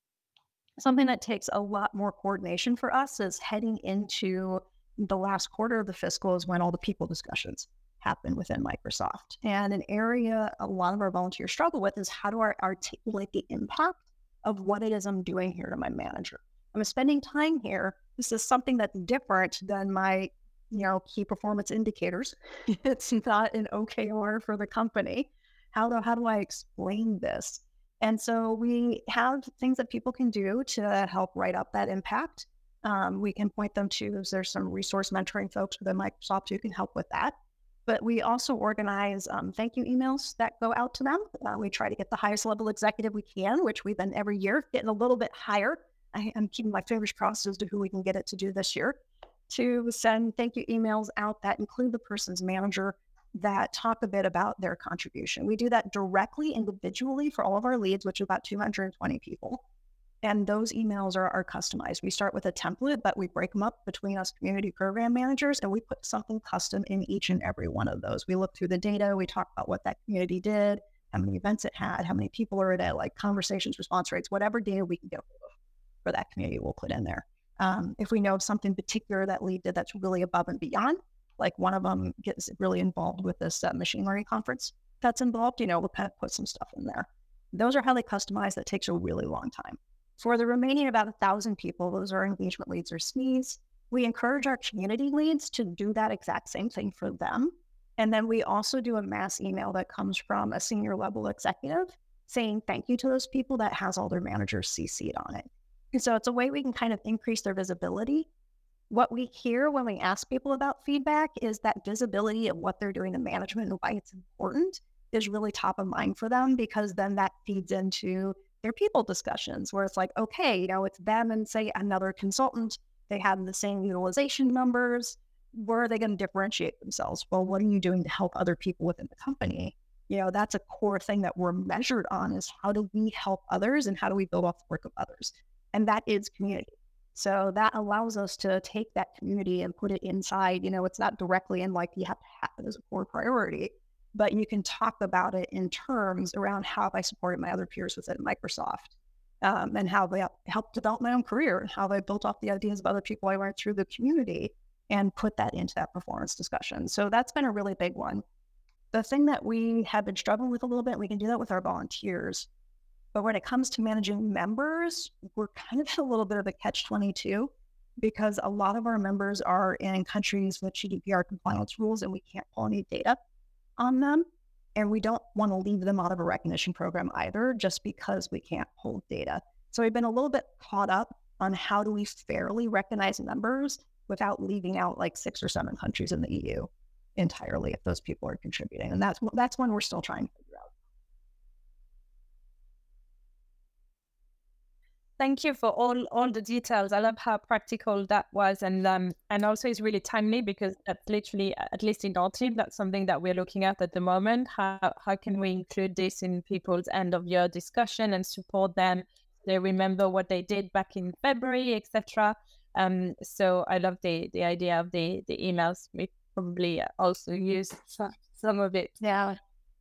Something that takes a lot more coordination for us is heading into the last quarter of the fiscal is when all the people discussions happen within Microsoft. And an area a lot of our volunteers struggle with is how do I articulate the impact of what it is I'm doing here to my manager? I'm spending time here. This is something that's different than my, you know, key performance indicators. it's not an OKR for the company. How do how do I explain this? And so we have things that people can do to help write up that impact. Um, we can point them to, there's some resource mentoring folks within Microsoft who can help with that. But we also organize um, thank you emails that go out to them. Uh, we try to get the highest level executive we can, which we've been every year getting a little bit higher. I am keeping my fingers crossed as to who we can get it to do this year to send thank you emails out that include the person's manager that talk a bit about their contribution. We do that directly individually for all of our leads, which is about 220 people. And those emails are, are customized. We start with a template, but we break them up between us community program managers and we put something custom in each and every one of those. We look through the data, we talk about what that community did, how many events it had, how many people are in it, like conversations, response rates, whatever data we can get for that community, we'll put in there. Um, if we know of something particular that lead did that's really above and beyond, like one of them gets really involved with this uh, machine learning conference that's involved, you know, we'll kind of put some stuff in there. Those are highly customized. That takes a really long time. For the remaining about a thousand people, those are engagement leads or SMEs. We encourage our community leads to do that exact same thing for them. And then we also do a mass email that comes from a senior level executive saying thank you to those people that has all their managers CC'd on it. And so it's a way we can kind of increase their visibility what we hear when we ask people about feedback is that visibility of what they're doing in management and why it's important is really top of mind for them because then that feeds into their people discussions where it's like, okay, you know, it's them and say another consultant, they have the same utilization numbers. Where are they going to differentiate themselves? Well, what are you doing to help other people within the company? You know, that's a core thing that we're measured on is how do we help others and how do we build off the work of others? And that is community. So that allows us to take that community and put it inside. You know, it's not directly in like you have to have it as a core priority, but you can talk about it in terms around how I supported my other peers within Microsoft um, and how they helped develop my own career and how they built off the ideas of other people I learned through the community and put that into that performance discussion. So that's been a really big one. The thing that we have been struggling with a little bit, we can do that with our volunteers, but when it comes to managing members, we're kind of a little bit of a catch 22 because a lot of our members are in countries with GDPR compliance rules and we can't pull any data on them. And we don't want to leave them out of a recognition program either, just because we can't hold data. So we've been a little bit caught up on how do we fairly recognize members without leaving out like six or seven countries in the EU entirely if those people are contributing. And that's that's one we're still trying to figure out. Thank you for all all the details. I love how practical that was, and um, and also it's really timely because that's literally, at least in our team, that's something that we're looking at at the moment. How how can we include this in people's end of year discussion and support them? They remember what they did back in February, etc. Um, so I love the the idea of the the emails. We probably also use some of it. Yeah,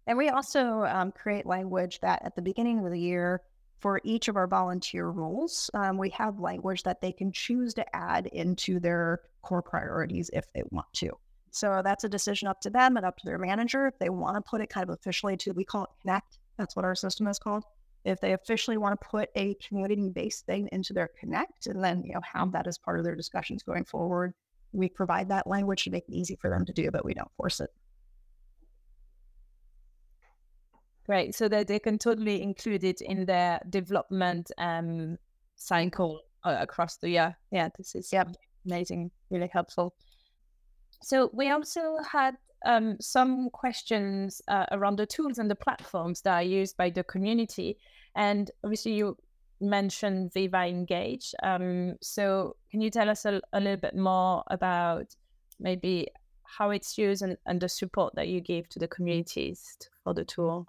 and we also um, create language that at the beginning of the year for each of our volunteer roles, um, we have language that they can choose to add into their core priorities if they want to. So that's a decision up to them and up to their manager. If they want to put it kind of officially to, we call it Connect. That's what our system is called. If they officially want to put a community-based thing into their Connect and then you know have that as part of their discussions going forward, we provide that language to make it easy for them to do, but we don't force it. Great. So that they can totally include it in their development um, cycle uh, across the year. Yeah, this is yep. amazing, really helpful. So we also had um, some questions uh, around the tools and the platforms that are used by the community. And obviously, you mentioned Viva Engage. Um, so can you tell us a, a little bit more about maybe how it's used and, and the support that you give to the communities for the tool?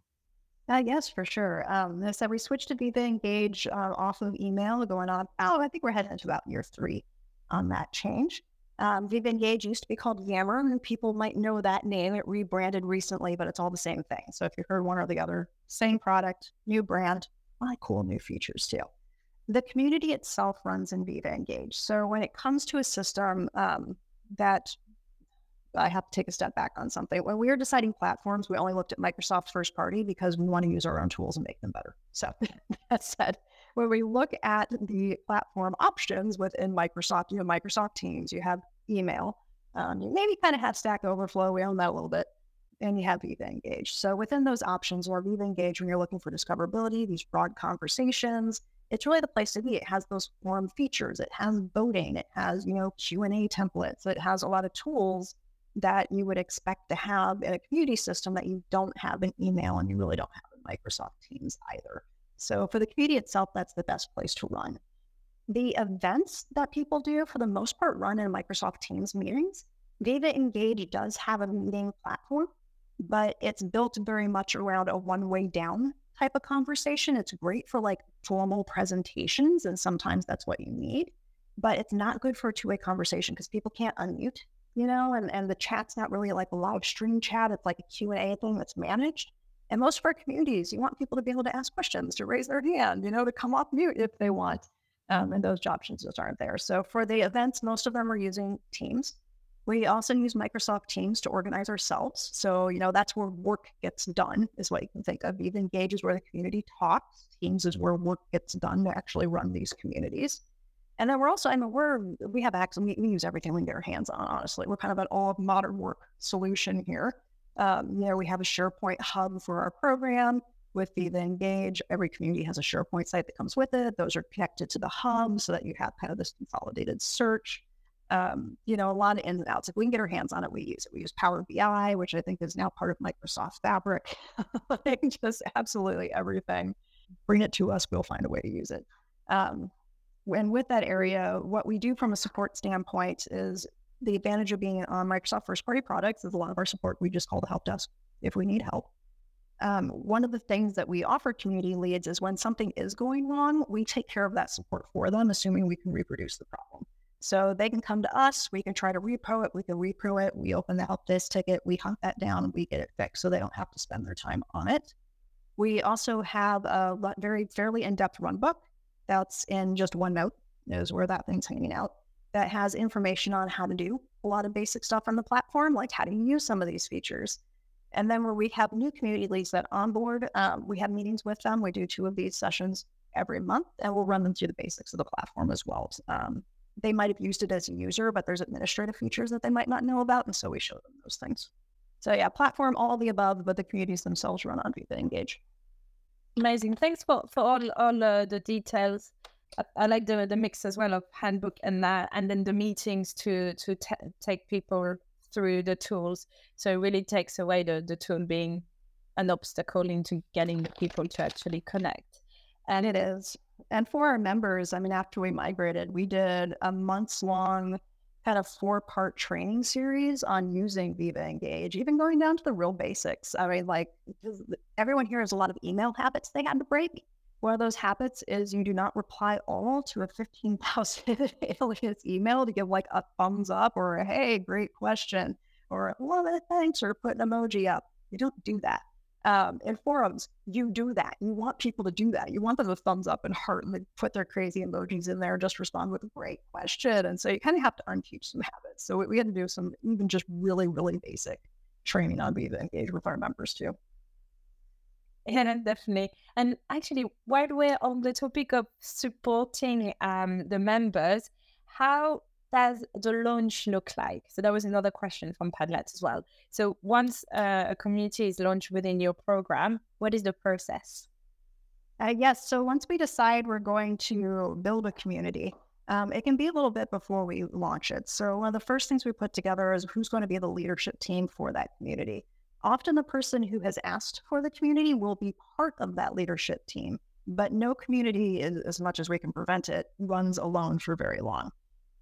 Uh, yes, for sure. Um, so we switched to Viva Engage uh, off of email going on. Oh, I think we're heading into about year three on that change. Um, Viva Engage used to be called Yammer, and people might know that name. It rebranded recently, but it's all the same thing. So if you heard one or the other, same product, new brand, my cool new features too. The community itself runs in Viva Engage. So when it comes to a system um, that I have to take a step back on something. When we were deciding platforms, we only looked at Microsoft first party because we want to use our own tools and make them better. So that said, when we look at the platform options within Microsoft, you know, Microsoft Teams, you have email, um, you maybe kind of have Stack Overflow. We own that a little bit. And you have Viva Engage. So within those options, or Viva Engage, when you're looking for discoverability, these broad conversations, it's really the place to be. It has those forum features. It has voting. It has, you know, Q&A templates. It has a lot of tools that you would expect to have in a community system that you don't have in email and you really don't have in Microsoft Teams either. So for the community itself, that's the best place to run. The events that people do, for the most part, run in Microsoft Teams meetings. Viva Engage does have a meeting platform, but it's built very much around a one way down type of conversation. It's great for like formal presentations, and sometimes that's what you need, but it's not good for a two way conversation because people can't unmute you know, and, and the chat's not really like a live stream chat. It's like a Q&A thing that's managed. And most of our communities, you want people to be able to ask questions, to raise their hand, you know, to come off mute if they want. Um, and those options just aren't there. So for the events, most of them are using Teams. We also use Microsoft Teams to organize ourselves. So, you know, that's where work gets done, is what you can think of. Viva Engage is where the community talks. Teams is where work gets done to actually run these communities. And then we're also, I mean, we're, we have access, we, we use everything we can get our hands on, honestly. We're kind of an all modern work solution here. Um, you know, we have a SharePoint hub for our program with the Engage. Every community has a SharePoint site that comes with it. Those are connected to the hub so that you have kind of this consolidated search. Um, you know, a lot of ins and outs. If we can get our hands on it, we use it. We use Power BI, which I think is now part of Microsoft Fabric. like just absolutely everything. Bring it to us, we'll find a way to use it. Um, and with that area, what we do from a support standpoint is the advantage of being on Microsoft first party products is a lot of our support we just call the help desk if we need help. Um, one of the things that we offer community leads is when something is going wrong, we take care of that support for them, assuming we can reproduce the problem. So they can come to us, we can try to repo it, we can repro it, we open the help desk ticket, we hunt that down, we get it fixed so they don't have to spend their time on it. We also have a very fairly in-depth run book that's in just OneNote, knows where that thing's hanging out, that has information on how to do a lot of basic stuff on the platform, like how you use some of these features. And then where we have new community leads that onboard, um, we have meetings with them. We do two of these sessions every month, and we'll run them through the basics of the platform as well. Um, they might have used it as a user, but there's administrative features that they might not know about, and so we show them those things. So yeah, platform, all the above, but the communities themselves run on Viva Engage. Amazing. Thanks for for all all uh, the details. I, I, like the the mix as well of handbook and that, and then the meetings to to t- take people through the tools. So it really takes away the the tool being an obstacle into getting the people to actually connect. And it is. And for our members, I mean, after we migrated, we did a months long kind of four part training series on using Viva Engage, even going down to the real basics. I mean, like everyone here has a lot of email habits they had to break. One of those habits is you do not reply all to a 15,000 alias email to give like a thumbs up or a hey, great question or it, thanks, or put an emoji up. You don't do that um, in forums, you do that. You want people to do that. You want them to thumbs up and heart and put their crazy emojis in there and just respond with a great question. And so you kind of have to unteach some habits. So we had to do some even just really, really basic training on Viva Engage with our members too. Yeah, definitely. And actually, while we're on the topic of supporting um, the members, how does the launch look like? So that was another question from Padlet as well. So once uh, a community is launched within your program, what is the process? Uh, yes. So once we decide we're going to build a community, um, it can be a little bit before we launch it. So one of the first things we put together is who's going to be the leadership team for that community. Often the person who has asked for the community will be part of that leadership team, but no community, as much as we can prevent it, runs alone for very long.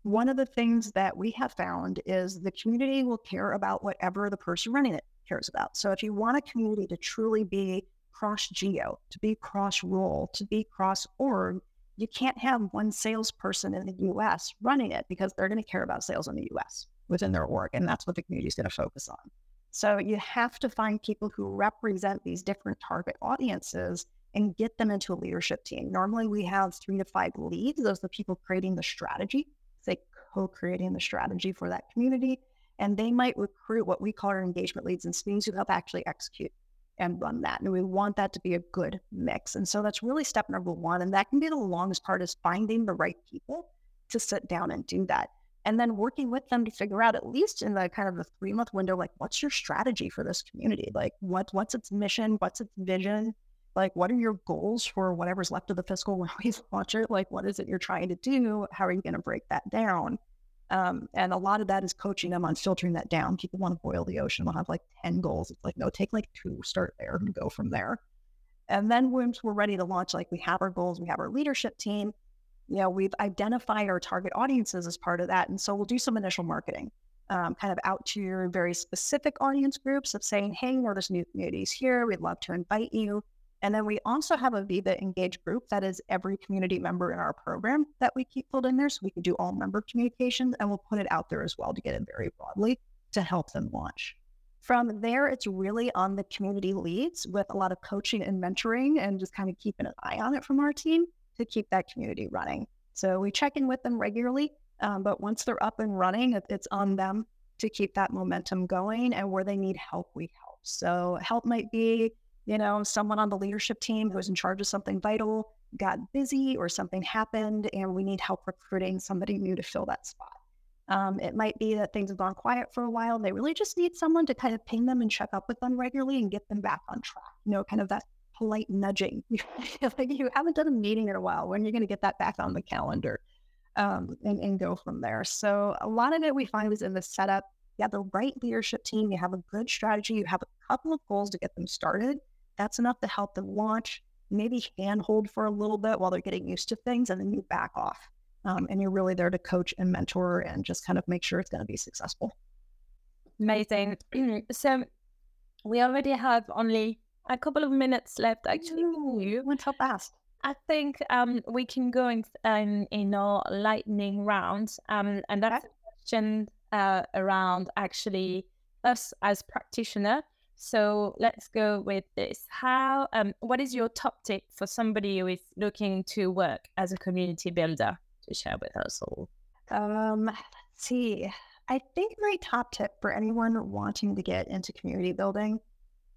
One of the things that we have found is the community will care about whatever the person running it cares about. So if you want a community to truly be cross geo, to be cross role, to be cross org, you can't have one salesperson in the US running it because they're going to care about sales in the US within their org. And that's what the community is going to focus on. So you have to find people who represent these different target audiences and get them into a leadership team. Normally we have three to five leads. Those are the people creating the strategy. Co-creating the strategy for that community. And they might recruit what we call our engagement leads and SMEs who help actually execute and run that. And we want that to be a good mix. And so that's really step number one. And that can be the longest part is finding the right people to sit down and do that and then working with them to figure out at least in the kind of the three month window like what's your strategy for this community like what what's its mission what's its vision like what are your goals for whatever's left of the fiscal when we launch it like what is it you're trying to do how are you going to break that down um, and a lot of that is coaching them on filtering that down people want to boil the ocean we'll have like 10 goals it's like no take like two start there and go from there and then once we're ready to launch like we have our goals we have our leadership team you know, we've identified our target audiences as part of that. And so we'll do some initial marketing, um, kind of out to your very specific audience groups of saying, hey, know, there's new communities here. We'd love to invite you. And then we also have a Viva Engage group that is every community member in our program that we keep pulled in there. So we can do all member communications and we'll put it out there as well to get it very broadly to help them launch. From there, it's really on the community leads with a lot of coaching and mentoring and just kind of keeping an eye on it from our team to keep that community running. So we check in with them regularly, um, but once they're up and running, it's on them to keep that momentum going. And where they need help, we help. So help might be, you know, someone on the leadership team who's in charge of something vital got busy or something happened, and we need help recruiting somebody new to fill that spot. Um, it might be that things have gone quiet for a while. And they really just need someone to kind of ping them and check up with them regularly and get them back on track. You know, kind of that polite nudging. like you haven't done a meeting in a while. When are you're going to get that back on the calendar um, and, and go from there. So a lot of it we find is in the setup. You have the right leadership team. You have a good strategy. You have a couple of goals to get them started. That's enough to help them launch. Maybe handhold for a little bit while they're getting used to things, and then you back off. Um, and you're really there to coach and mentor and just kind of make sure it's going to be successful. Amazing. so we already have only a couple of minutes left actually. You went so fast. I think um, we can go in, um, in our lightning round, um, and that's okay. a question uh, around actually us as practitioner. So let's go with this. How? Um, what is your top tip for somebody who is looking to work as a community builder to share with us all? Um, let's see. I think my top tip for anyone wanting to get into community building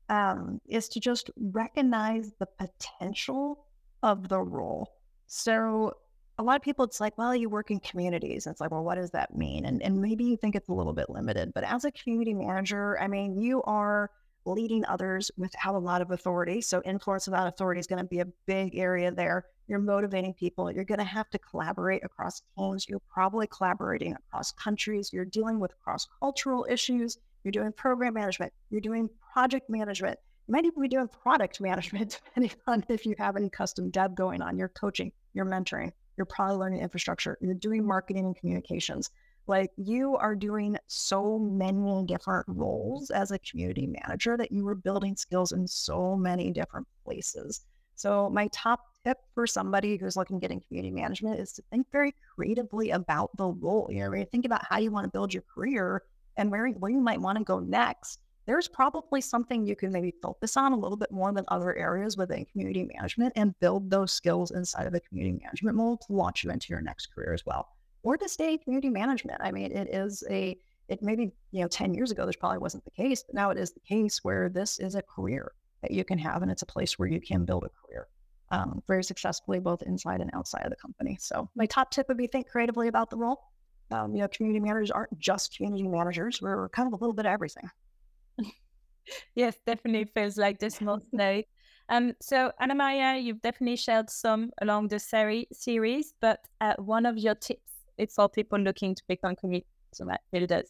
um, is to just recognize the potential of the role. So a lot of people, it's like, well, you work in communities. It's like, well, what does that mean? And and maybe you think it's a little bit limited, but as a community manager, I mean, you are leading others without a lot of authority. So influence without authority is going to be a big area there. You're motivating people. You're going to have to collaborate across teams. You're probably collaborating across countries. You're dealing with cross cultural issues. You're doing program management, you're doing project management. You might even be doing product management, depending on if you have any custom dev going on. You're coaching, you're mentoring, you're probably learning infrastructure, you're doing marketing and communications. Like you are doing so many different roles as a community manager that you are building skills in so many different places. So, my top tip for somebody who's looking at getting community management is to think very creatively about the role. You know, when you think about how you want to build your career, and where, where you might want to go next, there's probably something you can maybe focus on a little bit more than other areas within community management and build those skills inside of the community management mold to launch you into your next career as well. Or to stay community management. I mean, it is a, it maybe, you know, 10 years ago, this probably wasn't the case, but now it is the case where this is a career that you can have and it's a place where you can build a career um, very successfully, both inside and outside of the company. So my top tip would be think creatively about the role um, you know, community managers aren't just community managers. We're kind of a little bit of everything. yes, definitely feels like this most day. Um, so Anna Maria, you've definitely shared some along the seri- series, but uh, one of your tips is for people looking to become community builders.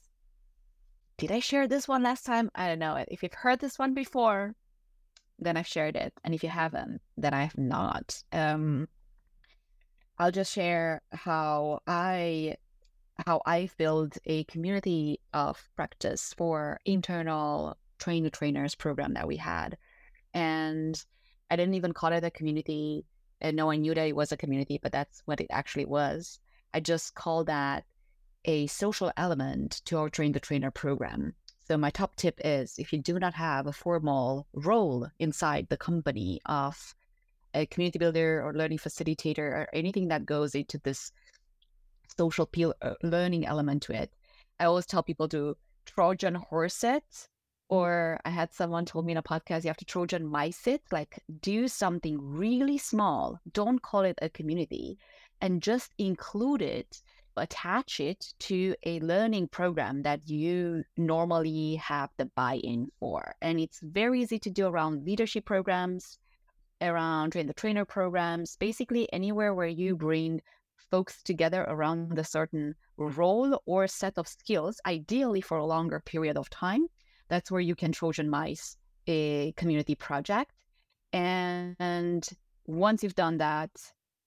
Did I share this one last time? I don't know. If you've heard this one before, then I've shared it, and if you haven't, then I have not. Um, I'll just share how I how I've built a community of practice for internal train the trainers program that we had. And I didn't even call it a community. And no one knew that it was a community, but that's what it actually was. I just call that a social element to our train the trainer program. So my top tip is if you do not have a formal role inside the company of a community builder or learning facilitator or anything that goes into this social pe- uh, learning element to it, I always tell people to Trojan horse it or I had someone told me in a podcast, you have to Trojan mice it, like do something really small. Don't call it a community and just include it, attach it to a learning program that you normally have the buy in for. And it's very easy to do around leadership programs, around train the trainer programs, basically anywhere where you mm-hmm. bring folks together around a certain role or set of skills, ideally for a longer period of time that's where you can Trojan mice a community project. And, and once you've done that,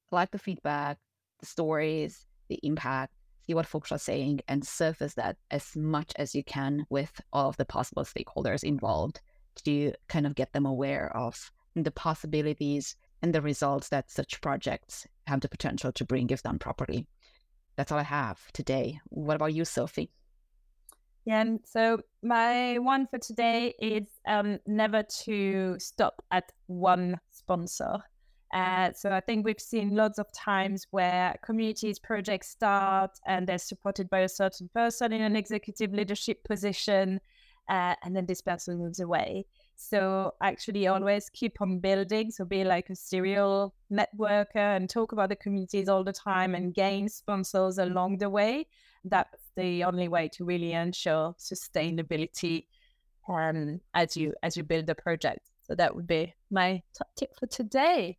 collect the feedback, the stories, the impact, see what folks are saying, and surface that as much as you can with all of the possible stakeholders involved to kind of get them aware of the possibilities and the results that such projects have the potential to bring if done properly. That's all I have today. What about you, Sophie? Yeah, and so my one for today is um, never to stop at one sponsor. Uh, so I think we've seen lots of times where communities projects start and they're supported by a certain person in an executive leadership position, uh, and then this person moves away. So actually, always keep on building. So be like a serial networker and talk about the communities all the time and gain sponsors along the way. That's the only way to really ensure sustainability um, as you as you build the project. So that would be my top tip for today.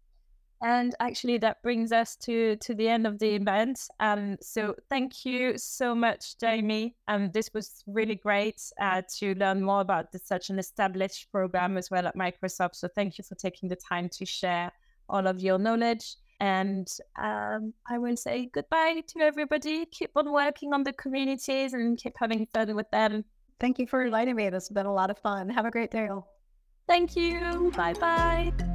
And actually, that brings us to to the end of the event. Um, so thank you so much, Jamie. Um, this was really great uh, to learn more about such an established program as well at Microsoft. So thank you for taking the time to share all of your knowledge. And um, I will say goodbye to everybody. Keep on working on the communities and keep having fun with them. Thank you for inviting me. This has been a lot of fun. Have a great day. Thank you. Bye bye.